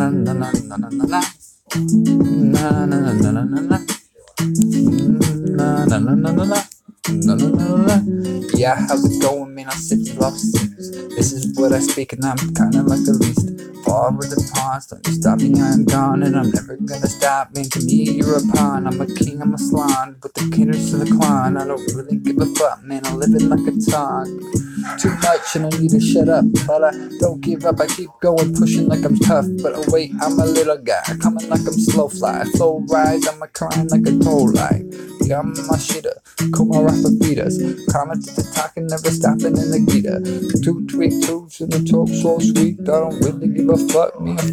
na na na na na na na. Na na na na na na na. Na na na na na na, na, na. Yeah, how's it going, man? I said you love singers. This is what I speak, and I'm kinda like the least. Far with the pawns, don't you stop me, I'm gone, and I'm never gonna stop, man. To me, you're a pawn. I'm a king, I'm a slan, but the caters to the clan. I don't really give a fuck, man. I'm living like a talk. Too much, and I need to shut up, but I don't give up. I keep going, pushing like I'm tough, but oh wait, I'm a little guy, coming like I'm slow fly. Slow rise, I'm a climb like a toll line. Yeah, I'm my shitter, cool my rapper beaters. Comment to talking, never stopping in the guitar. Two tweet twos in the talk so sweet, I don't really give a fuck, me.